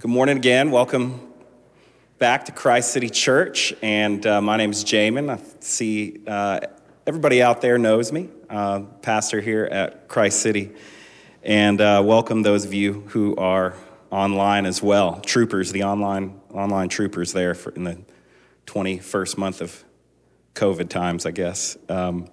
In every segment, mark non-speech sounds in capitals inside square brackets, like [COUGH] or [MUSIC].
Good morning again. Welcome back to Christ City Church. And uh, my name is Jamin. I see uh, everybody out there knows me, uh, pastor here at Christ City. And uh, welcome those of you who are online as well. Troopers, the online online troopers there in the 21st month of COVID times, I guess. Um,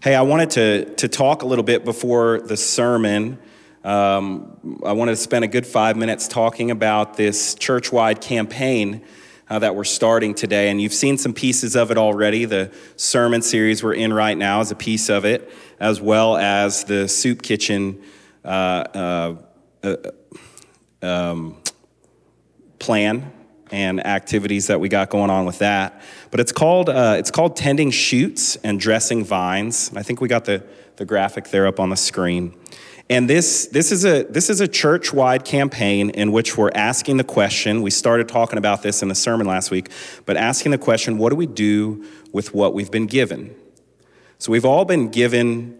hey, I wanted to, to talk a little bit before the sermon um, I wanted to spend a good five minutes talking about this church wide campaign uh, that we're starting today. And you've seen some pieces of it already. The sermon series we're in right now is a piece of it, as well as the soup kitchen uh, uh, uh um, plan and activities that we got going on with that. But it's called, uh, it's called Tending Shoots and Dressing Vines. I think we got the, the graphic there up on the screen. And this, this is a, this is a church wide campaign in which we're asking the question. We started talking about this in the sermon last week, but asking the question what do we do with what we've been given? So we've all been given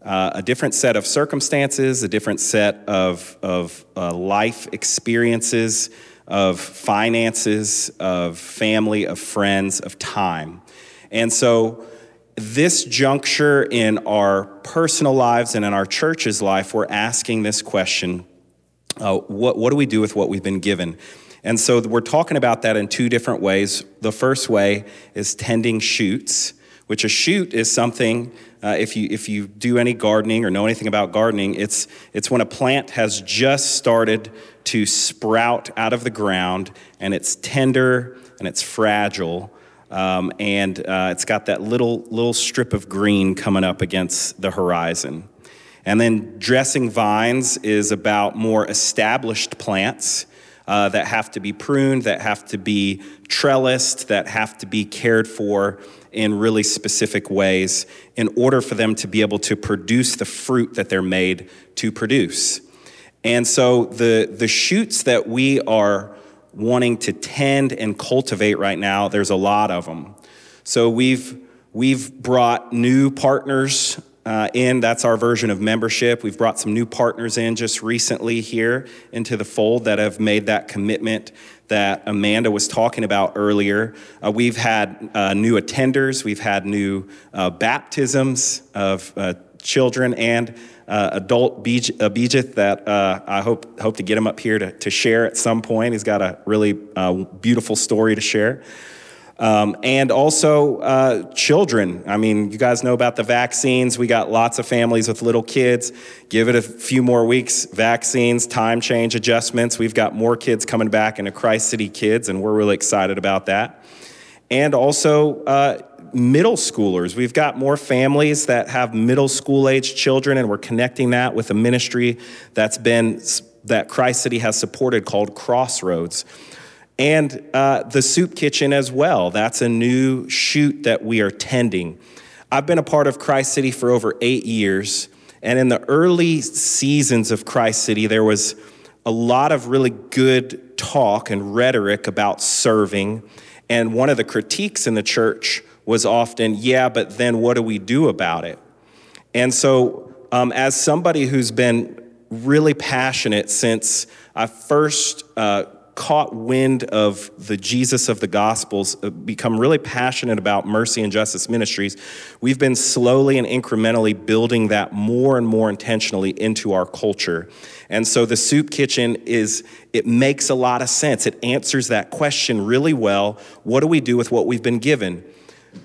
uh, a different set of circumstances, a different set of, of uh, life experiences, of finances, of family, of friends, of time. And so this juncture in our personal lives and in our church's life, we're asking this question uh, what, what do we do with what we've been given? And so we're talking about that in two different ways. The first way is tending shoots, which a shoot is something, uh, if, you, if you do any gardening or know anything about gardening, it's, it's when a plant has just started to sprout out of the ground and it's tender and it's fragile. Um, and uh, it's got that little, little strip of green coming up against the horizon. And then dressing vines is about more established plants uh, that have to be pruned, that have to be trellised, that have to be cared for in really specific ways in order for them to be able to produce the fruit that they're made to produce. And so the, the shoots that we are wanting to tend and cultivate right now, there's a lot of them. So we've we've brought new partners uh, in. That's our version of membership. We've brought some new partners in just recently here into the fold that have made that commitment that Amanda was talking about earlier. Uh, we've had uh, new attenders. We've had new uh, baptisms of uh, children and uh, adult Abijit that uh, I hope hope to get him up here to, to share at some point. He's got a really uh, beautiful story to share. Um, and also uh, children. I mean, you guys know about the vaccines. We got lots of families with little kids. Give it a few more weeks. Vaccines, time change adjustments. We've got more kids coming back into Christ City Kids, and we're really excited about that. And also uh, middle schoolers. We've got more families that have middle school age children, and we're connecting that with a ministry that's been that Christ City has supported called Crossroads. And uh, the soup kitchen as well. That's a new shoot that we are tending. I've been a part of Christ City for over eight years. And in the early seasons of Christ City, there was a lot of really good talk and rhetoric about serving. And one of the critiques in the church was often, yeah, but then what do we do about it? And so, um, as somebody who's been really passionate since I first uh, caught wind of the Jesus of the Gospels, uh, become really passionate about mercy and justice ministries, we've been slowly and incrementally building that more and more intentionally into our culture. And so the soup kitchen is, it makes a lot of sense. It answers that question really well. What do we do with what we've been given?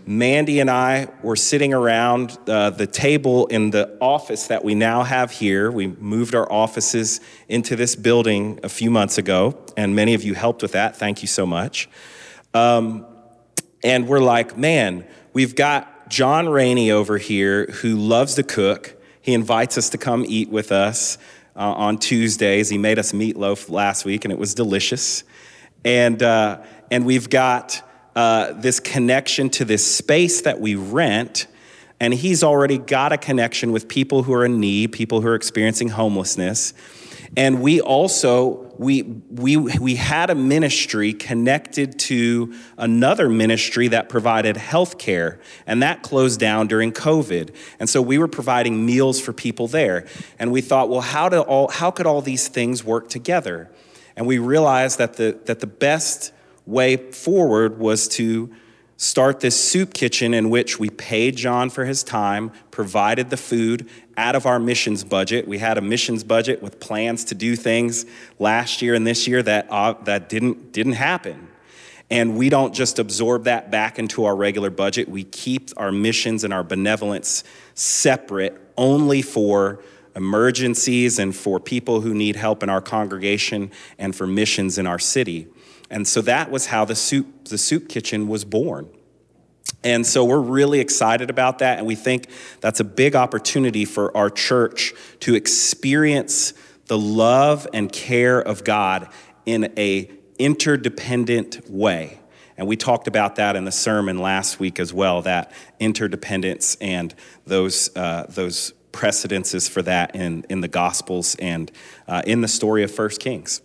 Mandy and I were sitting around uh, the table in the office that we now have here. We moved our offices into this building a few months ago, and many of you helped with that. Thank you so much. Um, and we're like, man, we've got John Rainey over here who loves to cook. He invites us to come eat with us uh, on Tuesdays. He made us meatloaf last week, and it was delicious. And, uh, and we've got uh, this connection to this space that we rent. And he's already got a connection with people who are in need, people who are experiencing homelessness. And we also, we, we, we had a ministry connected to another ministry that provided health care, and that closed down during COVID. And so we were providing meals for people there. And we thought, well, how, do all, how could all these things work together? And we realized that the, that the best way forward was to start this soup kitchen in which we paid John for his time, provided the food out of our missions budget. We had a missions budget with plans to do things last year and this year that, uh, that didn't, didn't happen. And we don't just absorb that back into our regular budget. We keep our missions and our benevolence separate only for emergencies and for people who need help in our congregation and for missions in our city. And so that was how the soup, the soup kitchen was born. And so we're really excited about that. And we think that's a big opportunity for our church to experience the love and care of God in a interdependent way. And we talked about that in the sermon last week as well, that interdependence and those, uh, those precedences for that in, in the Gospels and uh, in the story of First Kings.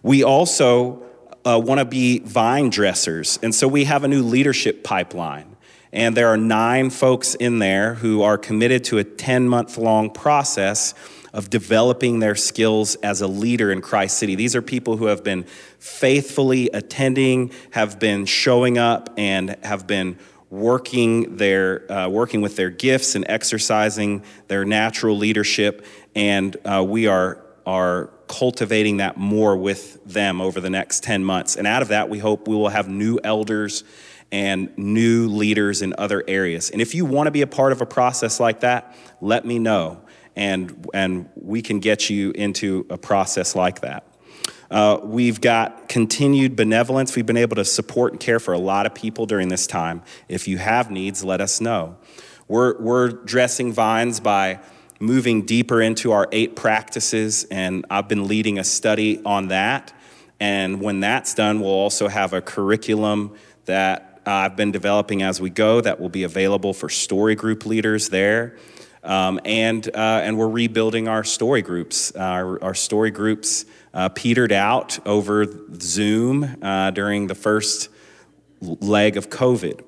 We also uh, want to be vine dressers. And so we have a new leadership pipeline. And there are nine folks in there who are committed to a 10 month long process of developing their skills as a leader in Christ City. These are people who have been faithfully attending, have been showing up, and have been working their uh, working with their gifts and exercising their natural leadership. And uh, we are are cultivating that more with them over the next 10 months. And out of that, we hope we will have new elders and new leaders in other areas. And if you want to be a part of a process like that, let me know. And, and we can get you into a process like that. Uh, we've got continued benevolence. We've been able to support and care for a lot of people during this time. If you have needs, let us know. We're, we're dressing vines by moving deeper into our eight practices, and I've been leading a study on that. And when that's done, we'll also have a curriculum that I've been developing as we go that will be available for story group leaders there. Um, and, uh, and we're rebuilding our story groups. Our, our story groups uh, petered out over Zoom uh, during the first leg of COVID.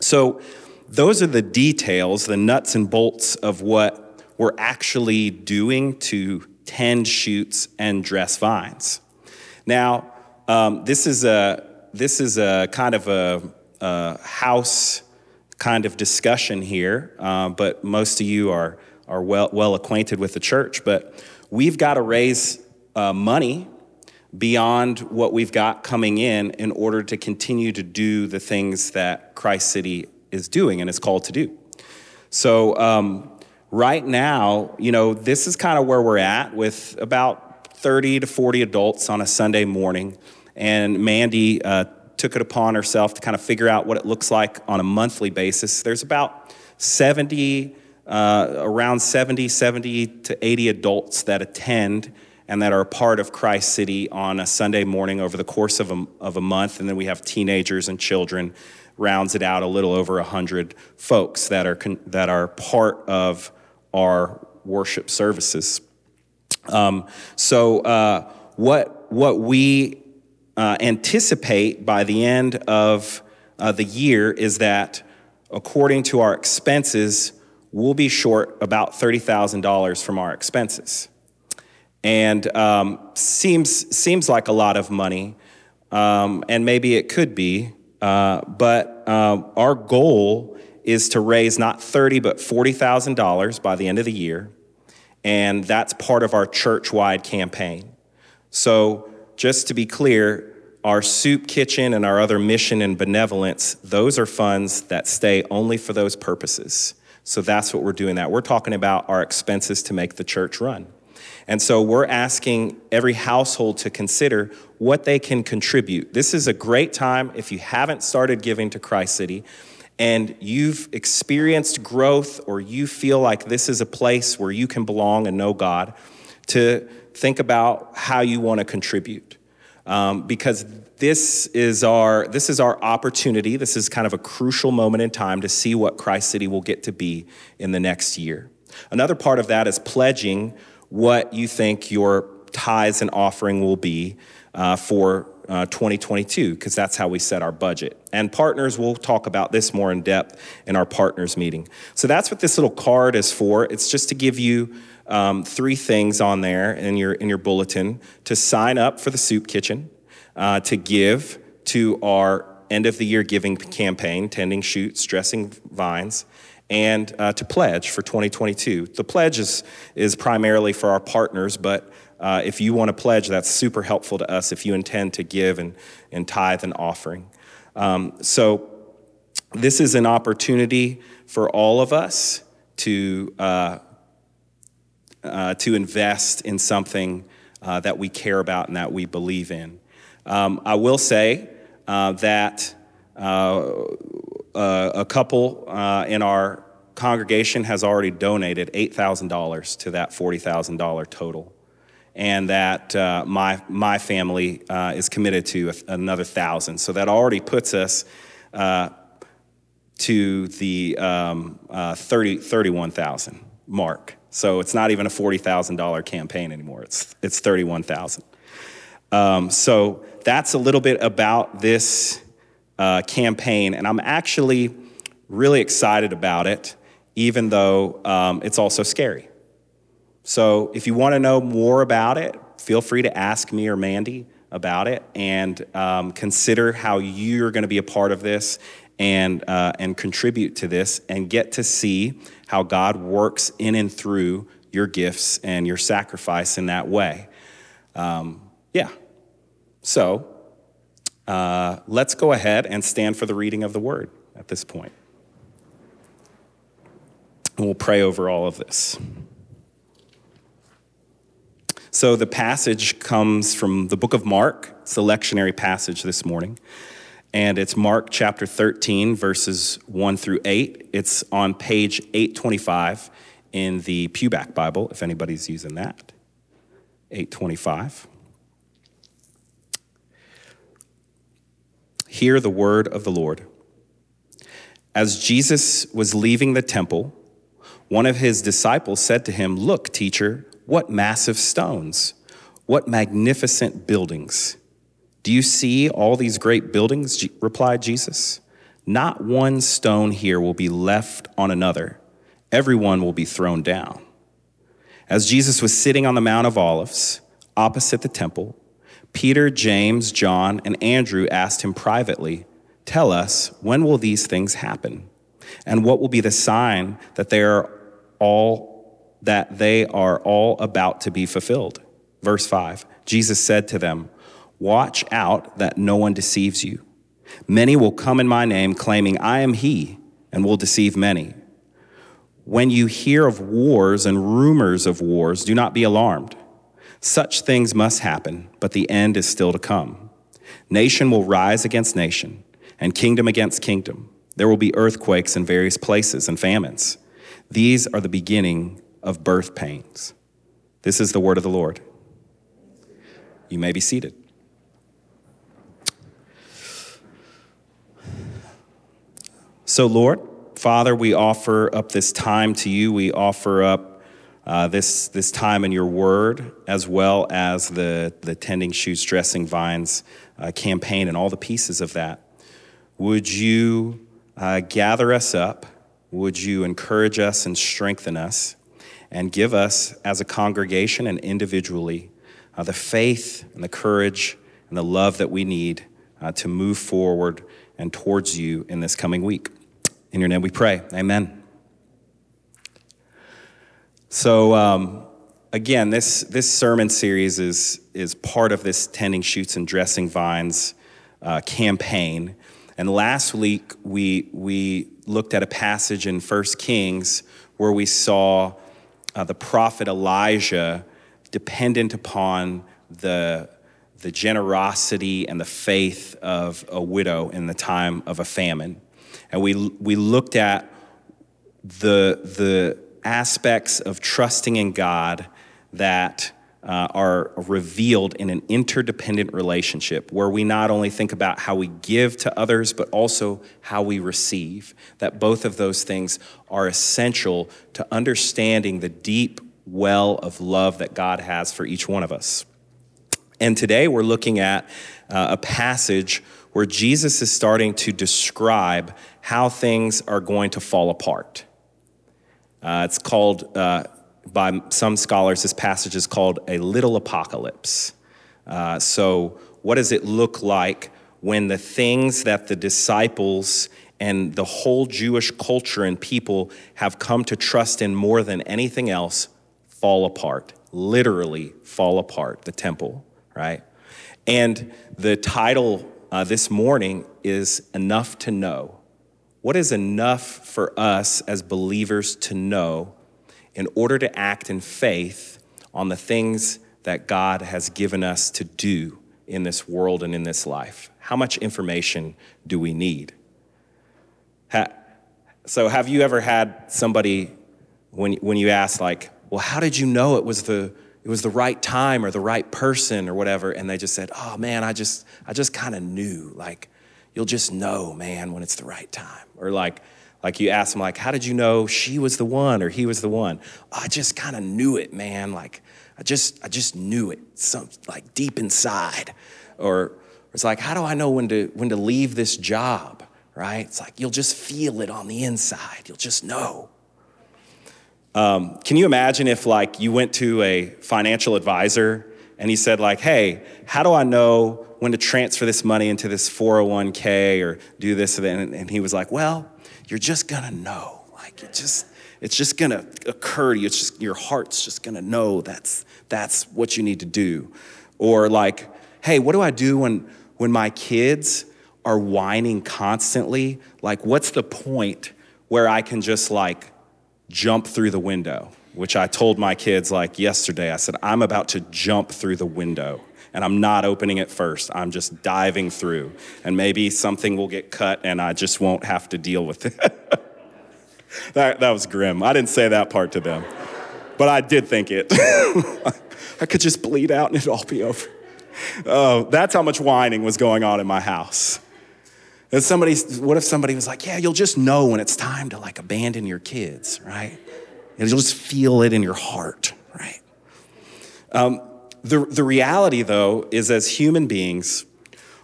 So, those are the details, the nuts and bolts of what we're actually doing to tend shoots and dress vines. Now, um, this is a this is a kind of a, a house kind of discussion here, uh, but most of you are are well well acquainted with the church. But we've got to raise uh, money beyond what we've got coming in in order to continue to do the things that Christ City is doing and is called to do. So. Um, right now, you know, this is kind of where we're at with about 30 to 40 adults on a Sunday morning. And Mandy uh, took it upon herself to kind of figure out what it looks like on a monthly basis. There's about 70, uh, around 70, 70 to 80 adults that attend and that are a part of Christ City on a Sunday morning over the course of a, of a month. And then we have teenagers and children, rounds it out a little over 100 folks that are, con- that are part of our worship services. Um, so, uh, what, what we uh, anticipate by the end of uh, the year is that, according to our expenses, we'll be short about $30,000 from our expenses. And um, seems, seems like a lot of money, um, and maybe it could be, uh, but uh, our goal is to raise not thirty but forty thousand dollars by the end of the year, and that's part of our church-wide campaign. So, just to be clear, our soup kitchen and our other mission and benevolence, those are funds that stay only for those purposes. So that's what we're doing that. We're talking about our expenses to make the church run. And so we're asking every household to consider what they can contribute. This is a great time if you haven't started giving to Christ City and you've experienced growth or you feel like this is a place where you can belong and know God, to think about how you want to contribute. Um, because this is our this is our opportunity. This is kind of a crucial moment in time to see what Christ City will get to be in the next year. Another part of that is pledging what you think your tithes and offering will be uh, for uh, 2022 because that's how we set our budget. And partners, we'll talk about this more in depth in our partners meeting. So that's what this little card is for. It's just to give you um, three things on there in your, in your bulletin to sign up for the soup kitchen, uh, to give to our end of the year giving campaign, tending shoots, dressing vines, and uh, to pledge for 2022. The pledge is, is primarily for our partners, but uh, if you want to pledge, that's super helpful to us if you intend to give and, and tithe an offering. Um, so, this is an opportunity for all of us to, uh, uh, to invest in something uh, that we care about and that we believe in. Um, I will say uh, that uh, a couple in our congregation has already donated $8,000 to that $40,000 total and that uh, my, my family uh, is committed to another thousand. So that already puts us uh, to the um, uh, 30, 31,000 mark. So it's not even a $40,000 campaign anymore, it's, it's 31,000. Um, so that's a little bit about this uh, campaign, and I'm actually really excited about it, even though um, it's also scary. So if you want to know more about it, feel free to ask me or Mandy about it and um, consider how you're going to be a part of this and, uh, and contribute to this and get to see how God works in and through your gifts and your sacrifice in that way. Um, yeah. So uh, let's go ahead and stand for the reading of the word at this point. And we'll pray over all of this. So the passage comes from the book of Mark. It's the lectionary passage this morning. And it's Mark chapter 13, verses 1 through 8. It's on page 825 in the Pewback Bible, if anybody's using that. 825. Hear the word of the Lord. As Jesus was leaving the temple, one of his disciples said to him, Look, teacher, what massive stones! What magnificent buildings! Do you see all these great buildings? replied Jesus. Not one stone here will be left on another, everyone will be thrown down. As Jesus was sitting on the Mount of Olives, opposite the temple, Peter, James, John, and Andrew asked him privately, Tell us, when will these things happen? And what will be the sign that they are all that they are all about to be fulfilled. Verse 5 Jesus said to them, Watch out that no one deceives you. Many will come in my name, claiming, I am he, and will deceive many. When you hear of wars and rumors of wars, do not be alarmed. Such things must happen, but the end is still to come. Nation will rise against nation, and kingdom against kingdom. There will be earthquakes in various places and famines. These are the beginning of birth pains. This is the word of the Lord. You may be seated. So, Lord, Father, we offer up this time to you. We offer up uh, this, this time in your word, as well as the, the tending shoots, dressing vines uh, campaign and all the pieces of that. Would you uh, gather us up? Would you encourage us and strengthen us? And give us as a congregation and individually uh, the faith and the courage and the love that we need uh, to move forward and towards you in this coming week. In your name we pray. Amen. So, um, again, this, this sermon series is, is part of this Tending Shoots and Dressing Vines uh, campaign. And last week, we, we looked at a passage in First Kings where we saw uh, the prophet Elijah dependent upon the, the generosity and the faith of a widow in the time of a famine. And we, we looked at the, the aspects of trusting in God that uh, are revealed in an interdependent relationship where we not only think about how we give to others, but also how we receive. That both of those things are essential to understanding the deep well of love that God has for each one of us. And today we're looking at uh, a passage where Jesus is starting to describe how things are going to fall apart. Uh, it's called uh, by some scholars, this passage is called a little apocalypse. Uh, so, what does it look like when the things that the disciples and the whole Jewish culture and people have come to trust in more than anything else fall apart? Literally fall apart, the temple, right? And the title uh, this morning is Enough to Know. What is enough for us as believers to know in order to act in faith on the things that God has given us to do in this world and in this life? How much information do we need? so, have you ever had somebody when, when you ask, like, well, how did you know it was the it was the right time or the right person or whatever and they just said oh man i just i just kind of knew like you'll just know man when it's the right time or like like you ask them like how did you know she was the one or he was the one? Oh, i just kind of knew it man. Like i just i just knew it some like deep inside. Or it's like how do i know when to when to leave this job? Right? It's like you'll just feel it on the inside. You'll just know. Um, can you imagine if like you went to a financial advisor and he said like, "Hey, how do I know when to transfer this money into this 401k or do this?" And, and he was like, "Well, you're just gonna know. Like it just." It's just gonna occur to you. It's just your heart's just gonna know that's that's what you need to do. Or like, hey, what do I do when when my kids are whining constantly? Like, what's the point where I can just like jump through the window, which I told my kids like yesterday. I said, I'm about to jump through the window and I'm not opening it first. I'm just diving through. And maybe something will get cut and I just won't have to deal with it. [LAUGHS] that, that was grim. I didn't say that part to them, but I did think it. [LAUGHS] I could just bleed out and it'd all be over. Oh, that's how much whining was going on in my house. And somebody, what if somebody was like, yeah, you'll just know when it's time to like abandon your kids, right? And you'll just feel it in your heart, right? Um, the, the reality, though, is as human beings,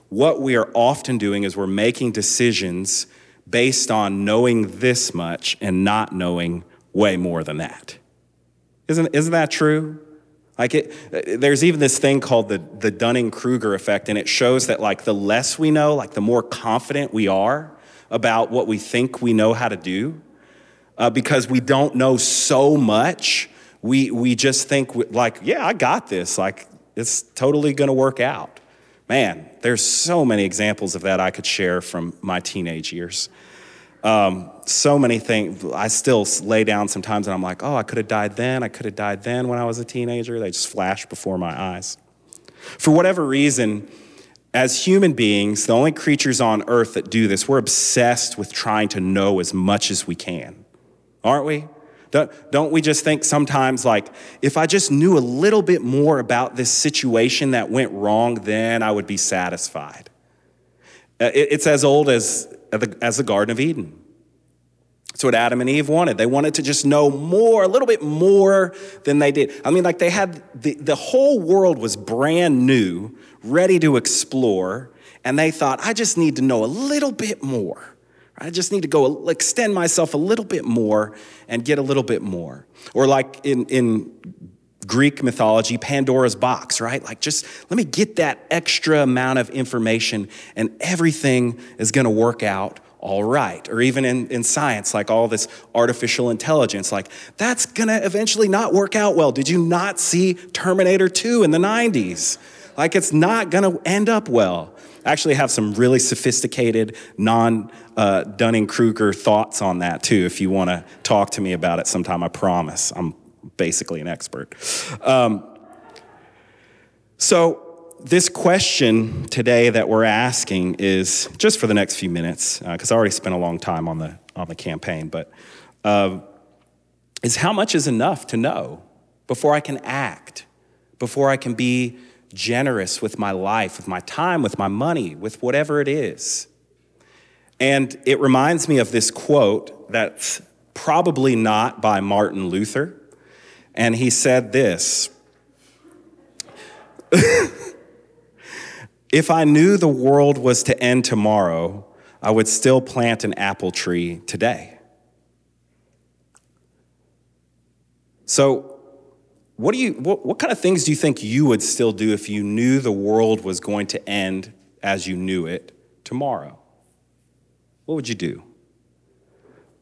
what we are often doing is we're making decisions based on knowing this much and not knowing way more than that. Isn't, isn't that true? Like it, there's even this thing called the, the Dunning-Kruger effect, and it shows that like the less we know, like the more confident we are about what we think we know how to do, uh, because we don't know so much, we, we just think like, yeah, I got this. Like it's totally gonna work out. Man, there's so many examples of that I could share from my teenage years. Um, so many things. I still lay down sometimes and I'm like, oh, I could have died then. I could have died then when I was a teenager. They just flash before my eyes. For whatever reason, as human beings, the only creatures on earth that do this, we're obsessed with trying to know as much as we can, aren't we? Don't, we just think sometimes, like, if I just knew a little bit more about this situation that went wrong, then I would be satisfied? Uh, it's as old as as the Garden of Eden. That's what Adam and Eve wanted. They wanted to just know more, a little bit more than they did. I mean, like they had the, the whole world was brand new, ready to explore, and they thought, I just need to know a little bit more. I just need to go extend myself a little bit more and get a little bit more. Or like in, in Greek mythology, Pandora's box, right? Like, just let me get that extra amount of information and everything is gonna work out all right. Or even in, in science, like all this artificial intelligence, like that's gonna eventually not work out well. Did you not see Terminator 2 in the 90s? Like, it's not gonna end up well. Actually have some really sophisticated, non uh, Dunning Kruger thoughts on that too, if you wanna talk to me about it sometime, I promise. I'm basically an expert. Um, so, this question today that we're asking is just for the next few minutes, because uh, I already spent a long time on the, on the campaign, but uh, is how much is enough to know before I can act, before I can be generous with my life, with my time, with my money, with whatever it is. And it reminds me of this quote that's probably not by Martin Luther, and he said this [LAUGHS] If I knew the world was to end tomorrow, I would still plant an apple tree today. So, what do you what, what kind of things do you think you would still do if you knew the world was going to end as you knew it tomorrow? What would you do?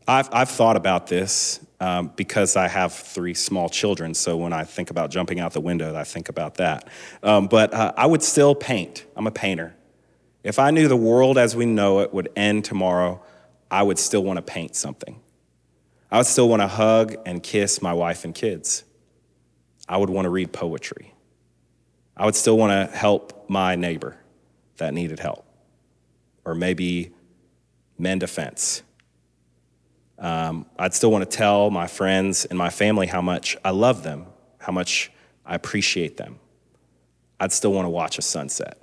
I've, I've thought about this um, because I have three small children. So when I think about jumping out the window, I think about that. Um, but uh, I would still paint. I'm a painter. If I knew the world as we know it would end tomorrow, I would still want to paint something. I would still want to hug and kiss my wife and kids. I would want to read poetry. I would still want to help my neighbor that needed help, or maybe mend a fence. Um, I'd still want to tell my friends and my family how much I love them, how much I appreciate them. I'd still want to watch a sunset.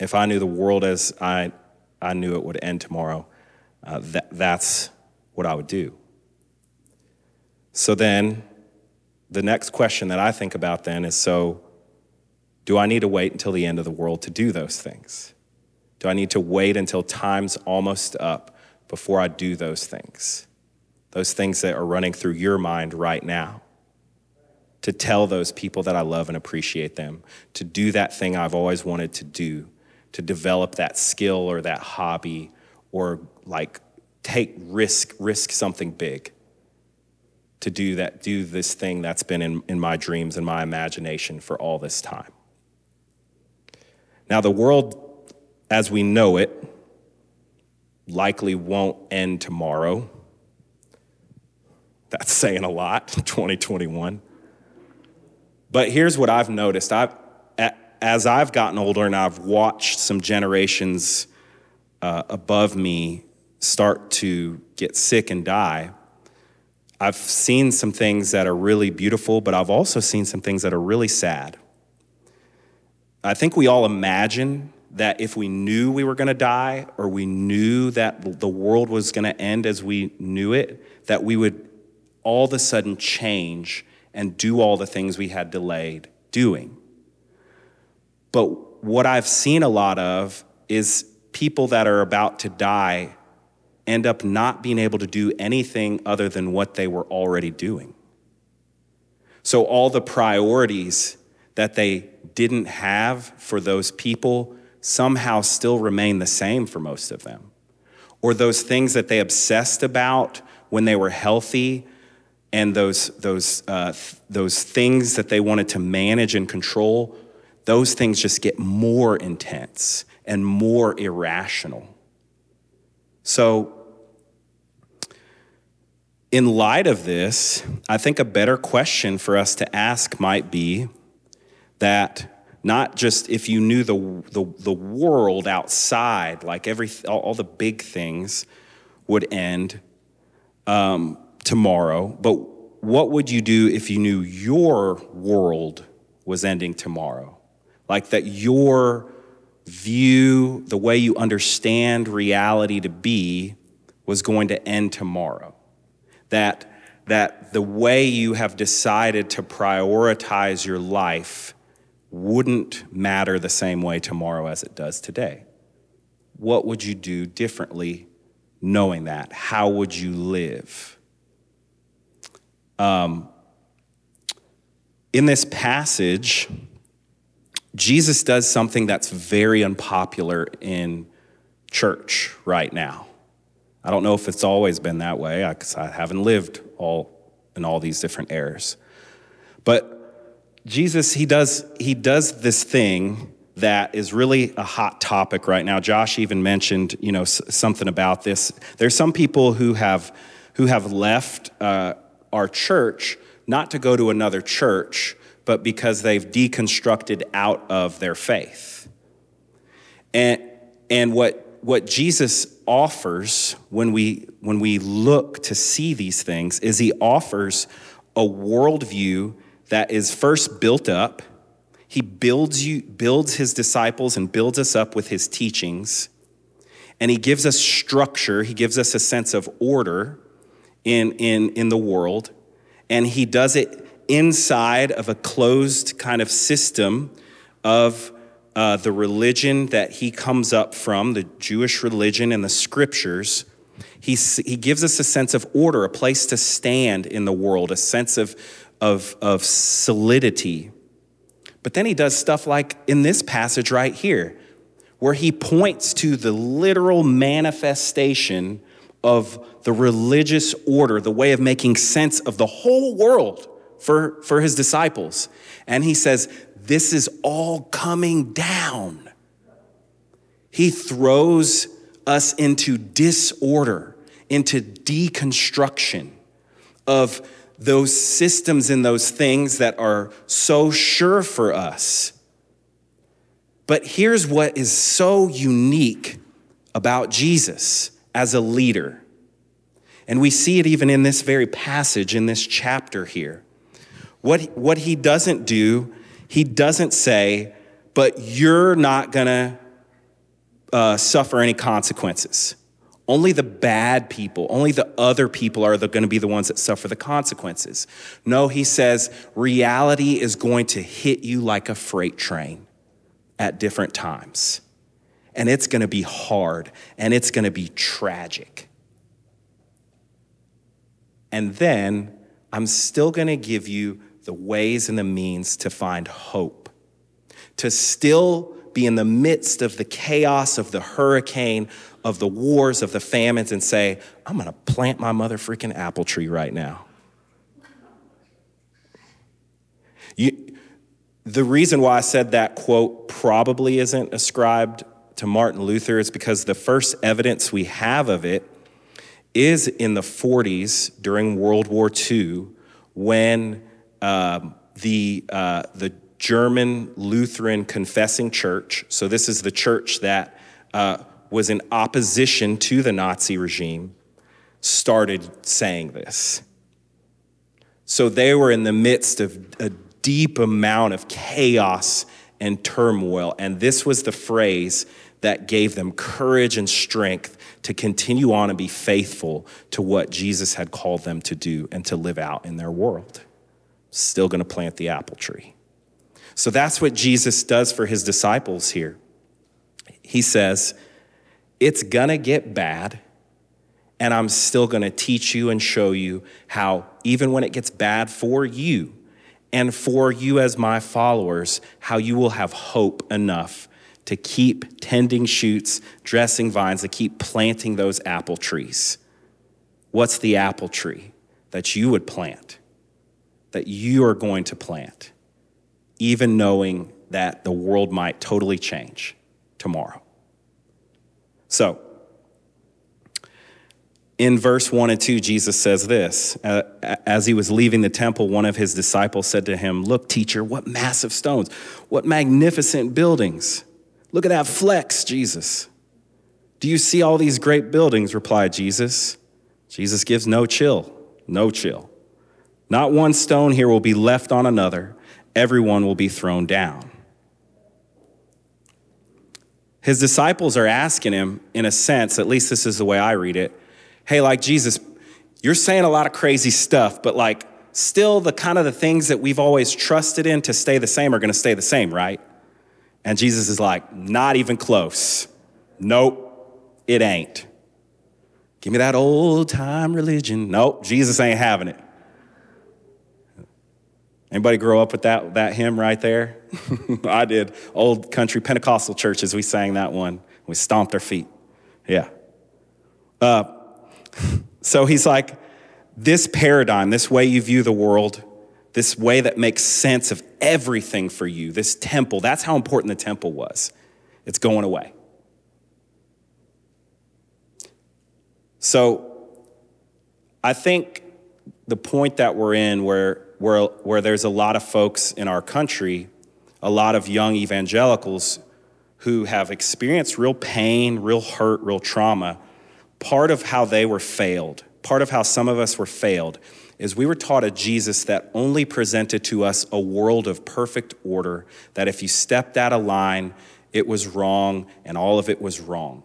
If I knew the world as I, I knew it would end tomorrow, uh, that, that's what I would do. So then, the next question that I think about then is so, do I need to wait until the end of the world to do those things? Do I need to wait until time's almost up before I do those things? Those things that are running through your mind right now. To tell those people that I love and appreciate them, to do that thing I've always wanted to do, to develop that skill or that hobby, or like take risk, risk something big to do that, do this thing that's been in, in my dreams and my imagination for all this time. Now, the world as we know it likely won't end tomorrow. That's [LAUGHS] saying a lot, [LAUGHS] 2021. But here's what I've noticed. I've, as I've gotten older and I've watched some generations uh, above me start to get sick and die, I've seen some things that are really beautiful, but I've also seen some things that are really sad. I think we all imagine that if we knew we were going to die or we knew that the world was going to end as we knew it, that we would all of a sudden change and do all the things we had delayed doing. But what I've seen a lot of is people that are about to die end up not being able to do anything other than what they were already doing. So, all the priorities that they didn't have for those people somehow still remain the same for most of them. Or those things that they obsessed about when they were healthy and those, those, uh, th- those things that they wanted to manage and control, those things just get more intense and more irrational. So, in light of this, I think a better question for us to ask might be that not just if you knew the, the, the world outside, like every, all, all the big things would end um, tomorrow, but what would you do if you knew your world was ending tomorrow? Like that your view, the way you understand reality to be, was going to end tomorrow that, that the way you have decided to prioritize your life wouldn't matter the same way tomorrow as it does today. What would you do differently knowing that? How would you live? Um, in this passage, Jesus does something that's very unpopular in church right now. I don't know if it's always been that way because I haven't lived all in all these different eras. But Jesus, he does, he does this thing that is really a hot topic right now. Josh even mentioned, you know, something about this. There's some people who have, who have left uh, our church not to go to another church, but because they've deconstructed out of their faith. And, and what what Jesus offers when we, when we look to see these things is he offers a worldview that is first built up. He builds, you, builds his disciples and builds us up with his teachings. And he gives us structure, he gives us a sense of order in, in, in the world. And he does it inside of a closed kind of system of uh, the religion that he comes up from, the Jewish religion and the scriptures, he, he gives us a sense of order, a place to stand in the world, a sense of, of, of solidity. But then he does stuff like in this passage right here, where he points to the literal manifestation of the religious order, the way of making sense of the whole world for, for his disciples. And he says, This is all coming down. He throws us into disorder, into deconstruction of those systems and those things that are so sure for us. But here's what is so unique about Jesus as a leader. And we see it even in this very passage, in this chapter here. What, what he doesn't do, he doesn't say, but you're not gonna uh, suffer any consequences. Only the bad people, only the other people are going to be the ones that suffer the consequences. No, he says reality is going to hit you like a freight train at different times. And it's going to be hard and it's going to be tragic. And then I'm still going to give you the ways and the means to find hope, to still be in the midst of the chaos of the hurricane, of the wars, of the famines, and say, I'm gonna plant my mother freaking apple tree right now. You, the reason why I said that quote probably isn't ascribed to Martin Luther is because the first evidence we have of it is in the 40s during World War II when um, the, uh, the German Lutheran Confessing Church. So, this is the church that uh, was in opposition to the Nazi regime, started saying this. So, they were in the midst of a deep amount of chaos and turmoil. And this was the phrase that gave them courage and strength to continue on and be faithful to what Jesus had called them to do and to live out in their world. Still going to plant the apple tree. So that's what Jesus does for his disciples here. He says, It's gonna get bad, and I'm still gonna teach you and show you how, even when it gets bad for you and for you as my followers, how you will have hope enough to keep tending shoots, dressing vines, to keep planting those apple trees. What's the apple tree that you would plant, that you are going to plant? even knowing that the world might totally change tomorrow. So, in verse 1 and 2, Jesus says this uh, As he was leaving the temple, one of his disciples said to him, Look, teacher, what massive stones, what magnificent buildings. Look at that flex, Jesus. Do you see all these great buildings? replied Jesus. Jesus gives no chill, no chill. Not one stone here will be left on another everyone will be thrown down. His disciples are asking him, in a sense, at least this is the way I read it, hey, like Jesus, you're saying a lot of crazy stuff, but like still the kind of the things that we've always trusted in to stay the same are to stay the same, right? And Jesus is like, not even close. Nope, it ain't. Give me that old time religion. Nope, Jesus ain't having it. Anybody grow up with that, that hymn right there? [LAUGHS] I did. Old country Pentecostal churches, we sang that one. We stomped our feet. Yeah. Uh, [LAUGHS] so he's like, this paradigm, this way you view the world, this way that makes sense of everything for you, this temple, that's how important the temple was. It's going away. So I think the point that we're in where where, where there's a lot of folks in our country, a lot of young evangelicals who have experienced real pain, real hurt, real trauma. Part of how they were failed, part of how some of us were failed, is we were taught a Jesus that only presented to us a world of perfect order, that if you stepped out of line, it was wrong and all of it was wrong.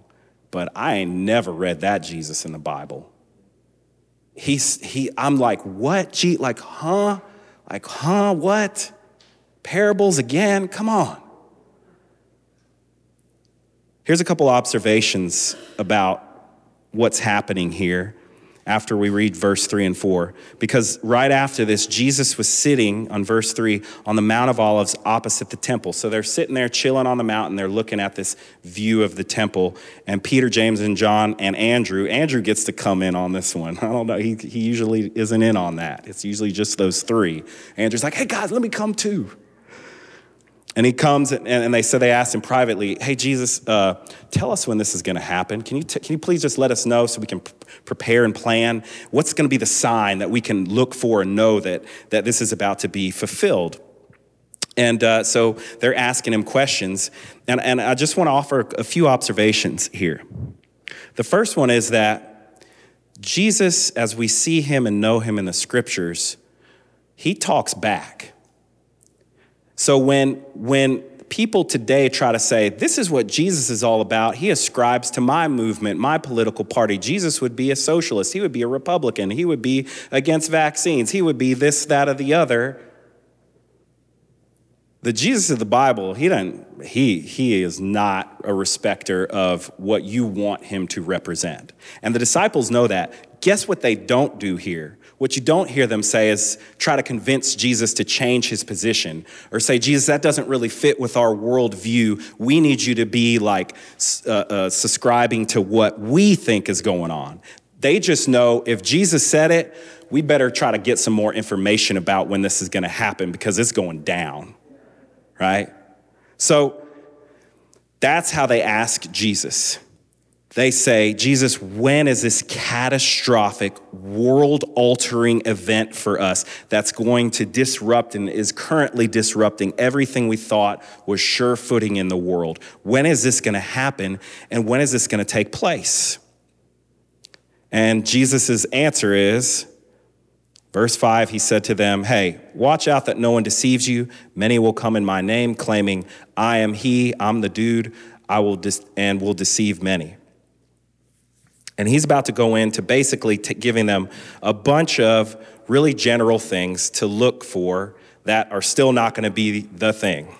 But I ain't never read that Jesus in the Bible he's he i'm like what? Gee like huh? Like huh? What? Parables again? Come on. Here's a couple observations about what's happening here after we read verse 3 and 4. Because right after this, Jesus was sitting on verse 3 on the Mount of Olives opposite the temple. So they're sitting there chilling on the mountain. They're looking at this view of the temple. And Peter, James, and John, and Andrew, Andrew gets to come in on this one. [LAUGHS] I don't know. He, he usually isn't in on that. It's usually just those three. Andrew's like, hey, guys, let me come too. And he comes and, and they said they asked him privately, Hey, Jesus, uh, tell us when this is going to happen. Can you, t- can you please just let us know so we can p- prepare and plan? What's going to be the sign that we can look for and know that, that this is about to be fulfilled? And uh, so they're asking him questions. And, and I just want to offer a few observations here. The first one is that Jesus, as we see him and know him in the scriptures, he talks back. So when, when people today try to say, this is what Jesus is all about, he ascribes to my movement, my political party. Jesus would be a socialist, he would be a Republican, he would be against vaccines, he would be this, that, or the other. The Jesus of the Bible, he doesn't, he, he is not a respecter of what you want him to represent. And the disciples know that. Guess what they don't do here? What you don't hear them say is try to convince Jesus to change his position or say, Jesus, that doesn't really fit with our worldview. We need you to be like uh, uh, subscribing to what we think is going on. They just know if Jesus said it, we better try to get some more information about when this is going to happen because it's going down, right? So that's how they ask Jesus they say, Jesus, when is this catastrophic, world altering event for us that's going to disrupt and is currently disrupting everything we thought was sure footing in the world? When is this going to happen and when is this going to take place? And Jesus' answer is, Verse 5, he said to them, Hey, watch out that no one deceives you. Many will come in my name, claiming, I am he, I'm the dude, I will dis- and will deceive many. And he's about to go into basically t- giving them a bunch of really general things to look for that are still not going to be the thing. [LAUGHS]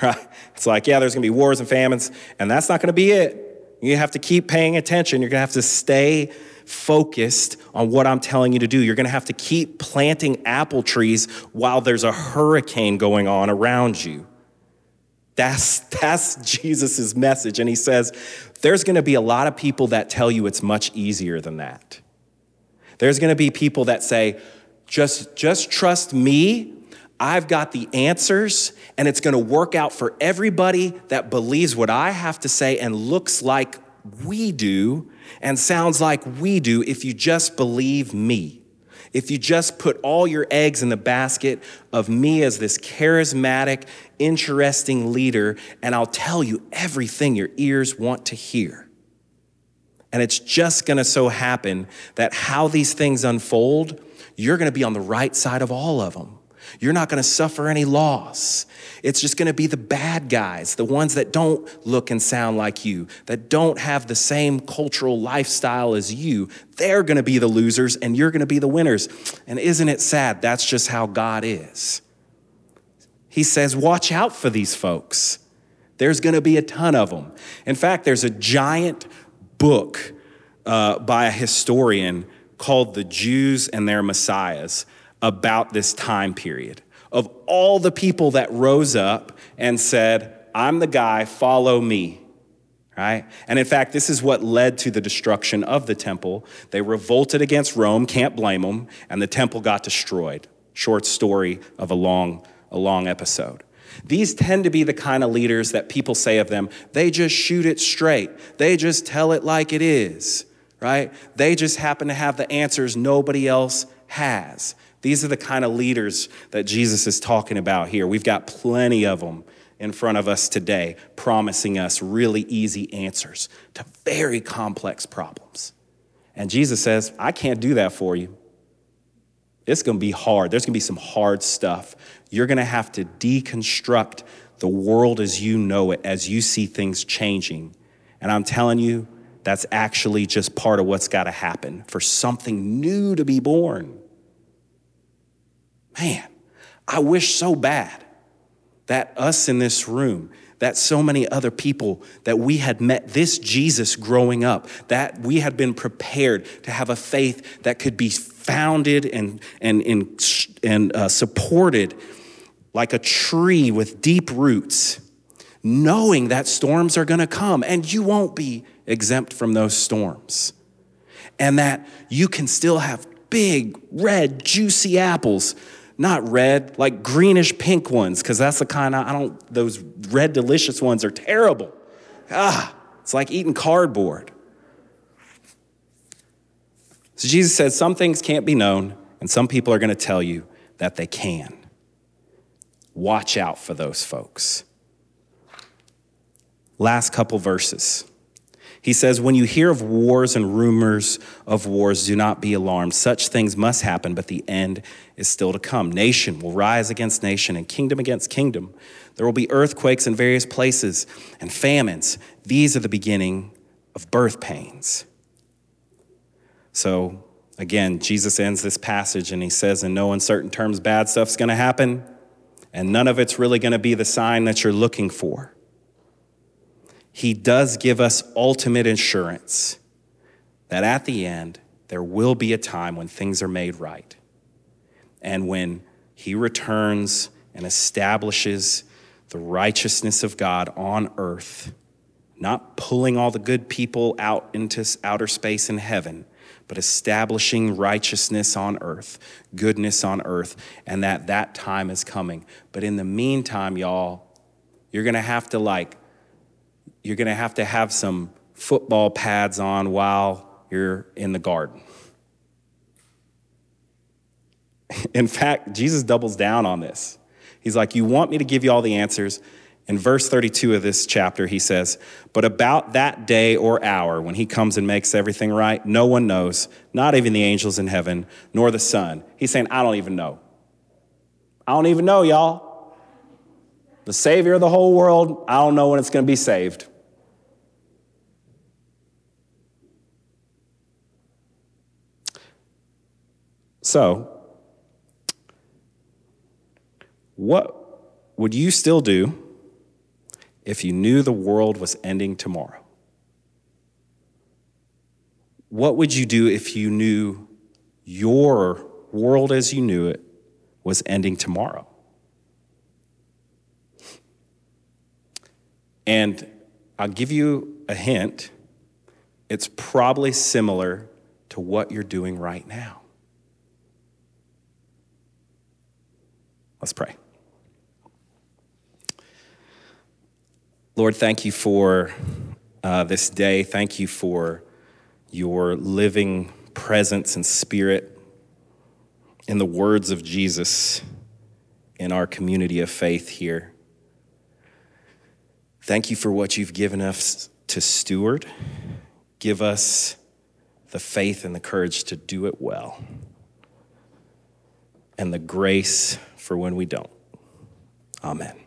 Right? It's like, yeah, there's going to be wars and famines, and that's not going to be it. You have to keep paying attention. You're going to have to stay focused on what I'm telling you to do. You're going to have to keep planting apple trees while there's a hurricane going on around you. That's, that's Jesus' message. And he says, there's going to be a lot of people that tell you it's much easier than that. There's going to be people that say, just, just trust me. I've got the answers, and it's going to work out for everybody that believes what I have to say and looks like we do and sounds like we do if you just believe me if you just put all your eggs in the basket of me as this charismatic, interesting leader, and I'll tell you everything your ears want to hear. And it's just gonna so happen that how these things unfold, you're gonna be on the right side of all of them. You're not gonna suffer any loss. It's just gonna be the bad guys, the ones that don't look and sound like you, that don't have the same cultural lifestyle as you. They're gonna be the losers and you're gonna be the winners. And isn't it sad? That's just how God is. He says, watch out for these folks. There's gonna be a ton of them. In fact, there's a giant book uh, by a historian called The Jews and Their Messiahs about this time period of all the people that rose up and said, I'm the guy, follow me. Right? And in fact, this is what led to the destruction of the temple. They revolted against Rome, can't blame them, and the temple got destroyed. Short story of a long, a long episode. These tend to be the kind of leaders that people say of them, they just shoot it straight. They just tell it like it is, right? They just happen to have the answers nobody else has. These are the kind of leaders that Jesus is talking about here. We've got plenty of them in front of us today, promising us really easy answers to very complex problems. And Jesus says, I can't do that for you. It's gonna be hard. There's gonna be some hard stuff. You're gonna have to deconstruct the world as you know it, as you see things changing. And I'm telling you, that's actually just part of what's gotta happen for something new to be born. Man, I wish so bad that us in this room, that so many other people that we had met this Jesus growing up, that we had been prepared to have a faith that could be founded and, and, and, and uh, supported like a tree with deep roots, knowing that storms are gonna come and you won't be exempt from those storms. And that you can still have big, red, juicy apples. Not red, like greenish pink ones, because that's the kind of, I don't, those red delicious ones are terrible. Ah, it's like eating cardboard. So Jesus said, Some things can't be known, and some people are going to tell you that they can. Watch out for those folks. Last couple verses. He says, When you hear of wars and rumors of wars, do not be alarmed. Such things must happen, but the end is still to come. Nation will rise against nation and kingdom against kingdom. There will be earthquakes in various places and famines. These are the beginning of birth pains. So, again, Jesus ends this passage and he says, in no uncertain terms, bad stuff's gonna happen, and none of it's really gonna be the sign that you're looking for he does give us ultimate assurance that at the end, there will be a time when things are made right. And when he returns and establishes the righteousness of God on earth, not pulling all the good people out into outer space in heaven, but establishing righteousness on earth, goodness on earth, and that that time is coming. But in the meantime, y'all, you're gonna have to like you're going to have to have some football pads on while you're in the garden. [LAUGHS] In fact, Jesus doubles down on this. He's like, You want me to give you all the answers? In verse 32 of this chapter, he says, But about that day or hour when he comes and makes everything right, no one knows, not even the angels in heaven, nor the Son. He's saying, I don't even know. I don't even know, y'all. The Savior of the whole world, I don't know when it's going to be saved. So, what would you still do if you knew the world was ending tomorrow? What would you do if you knew your world as you knew it was ending tomorrow? And I'll give you a hint. It's probably similar to what you're doing right now. Let's pray. Lord, thank you for uh, this day. Thank you for your living presence and spirit in the words of Jesus in our community of faith here. Thank you for what you've given us to steward. Give us the faith and the courage to do it well, and the grace for when we don't. Amen.